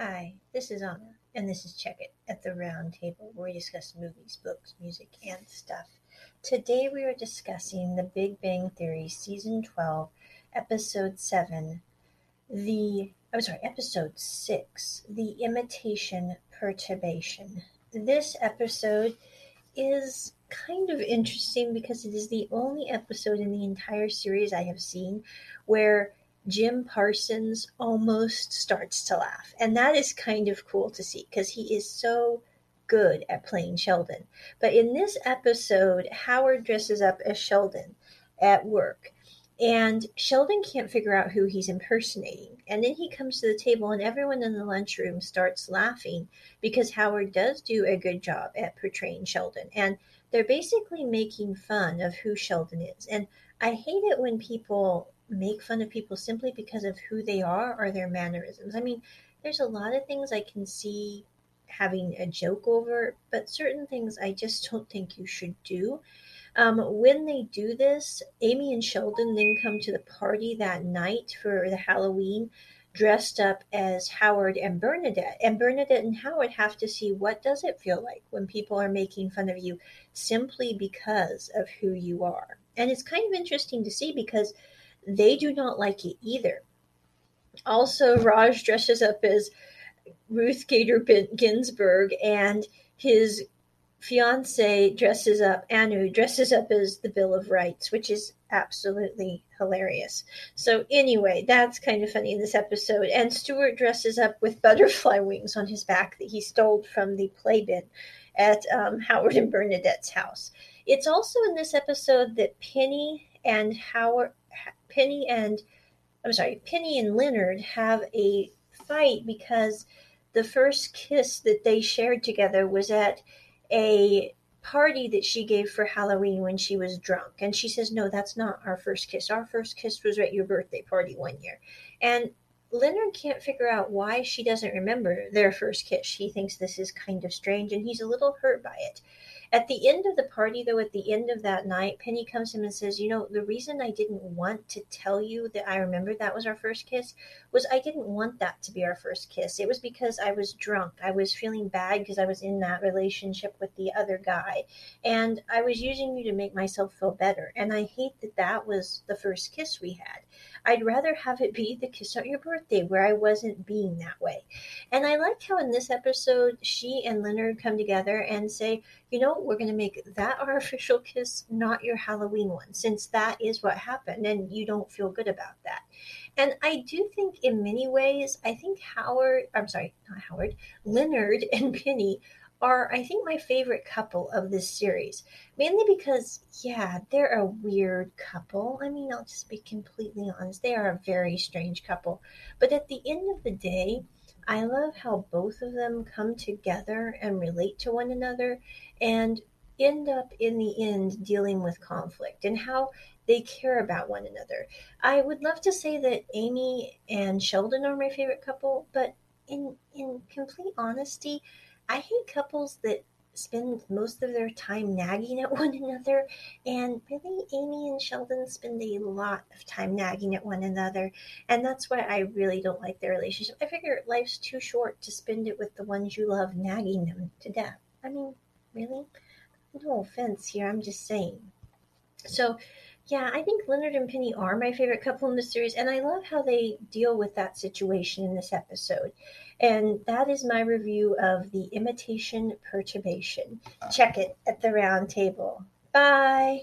Hi, this is Anna, and this is Check It at the Round Table, where we discuss movies, books, music, and stuff. Today we are discussing The Big Bang Theory, Season 12, Episode 7, the, I'm sorry, Episode 6, The Imitation Perturbation. This episode is kind of interesting because it is the only episode in the entire series I have seen where Jim Parsons almost starts to laugh. And that is kind of cool to see because he is so good at playing Sheldon. But in this episode, Howard dresses up as Sheldon at work. And Sheldon can't figure out who he's impersonating. And then he comes to the table, and everyone in the lunchroom starts laughing because Howard does do a good job at portraying Sheldon. And they're basically making fun of who Sheldon is. And I hate it when people make fun of people simply because of who they are or their mannerisms. I mean, there's a lot of things I can see having a joke over, but certain things I just don't think you should do. Um, when they do this, Amy and Sheldon then come to the party that night for the Halloween dressed up as Howard and Bernadette. And Bernadette and Howard have to see what does it feel like when people are making fun of you simply because of who you are. And it's kind of interesting to see because they do not like it either. Also, Raj dresses up as Ruth Bader Ginsburg, and his fiance dresses up, Anu dresses up as the Bill of Rights, which is absolutely hilarious. So, anyway, that's kind of funny in this episode. And Stuart dresses up with butterfly wings on his back that he stole from the playpen at um, Howard and Bernadette's house. It's also in this episode that Penny and Howard Penny and I'm sorry, Penny and Leonard have a fight because the first kiss that they shared together was at a party that she gave for Halloween when she was drunk. And she says, No, that's not our first kiss. Our first kiss was at your birthday party one year. And Leonard can't figure out why she doesn't remember their first kiss. He thinks this is kind of strange and he's a little hurt by it. At the end of the party, though, at the end of that night, Penny comes to him and says, You know, the reason I didn't want to tell you that I remembered that was our first kiss was I didn't want that to be our first kiss. It was because I was drunk. I was feeling bad because I was in that relationship with the other guy. And I was using you to make myself feel better. And I hate that that was the first kiss we had. I'd rather have it be the kiss on your birthday where I wasn't being that way. And I like how in this episode, she and Leonard come together and say, you know, we're going to make that our official kiss, not your Halloween one, since that is what happened and you don't feel good about that. And I do think in many ways, I think Howard, I'm sorry, not Howard, Leonard and Penny are, I think, my favorite couple of this series. Mainly because, yeah, they're a weird couple. I mean, I'll just be completely honest. They are a very strange couple. But at the end of the day, I love how both of them come together and relate to one another and end up in the end dealing with conflict and how they care about one another. I would love to say that Amy and Sheldon are my favorite couple, but in in complete honesty, I hate couples that spend most of their time nagging at one another. And really, Amy and Sheldon spend a lot of time nagging at one another. And that's why I really don't like their relationship. I figure life's too short to spend it with the ones you love nagging them to death. I mean, really? No offense here, I'm just saying. So, yeah, I think Leonard and Penny are my favorite couple in the series, and I love how they deal with that situation in this episode. And that is my review of the imitation perturbation. Uh. Check it at the round table. Bye.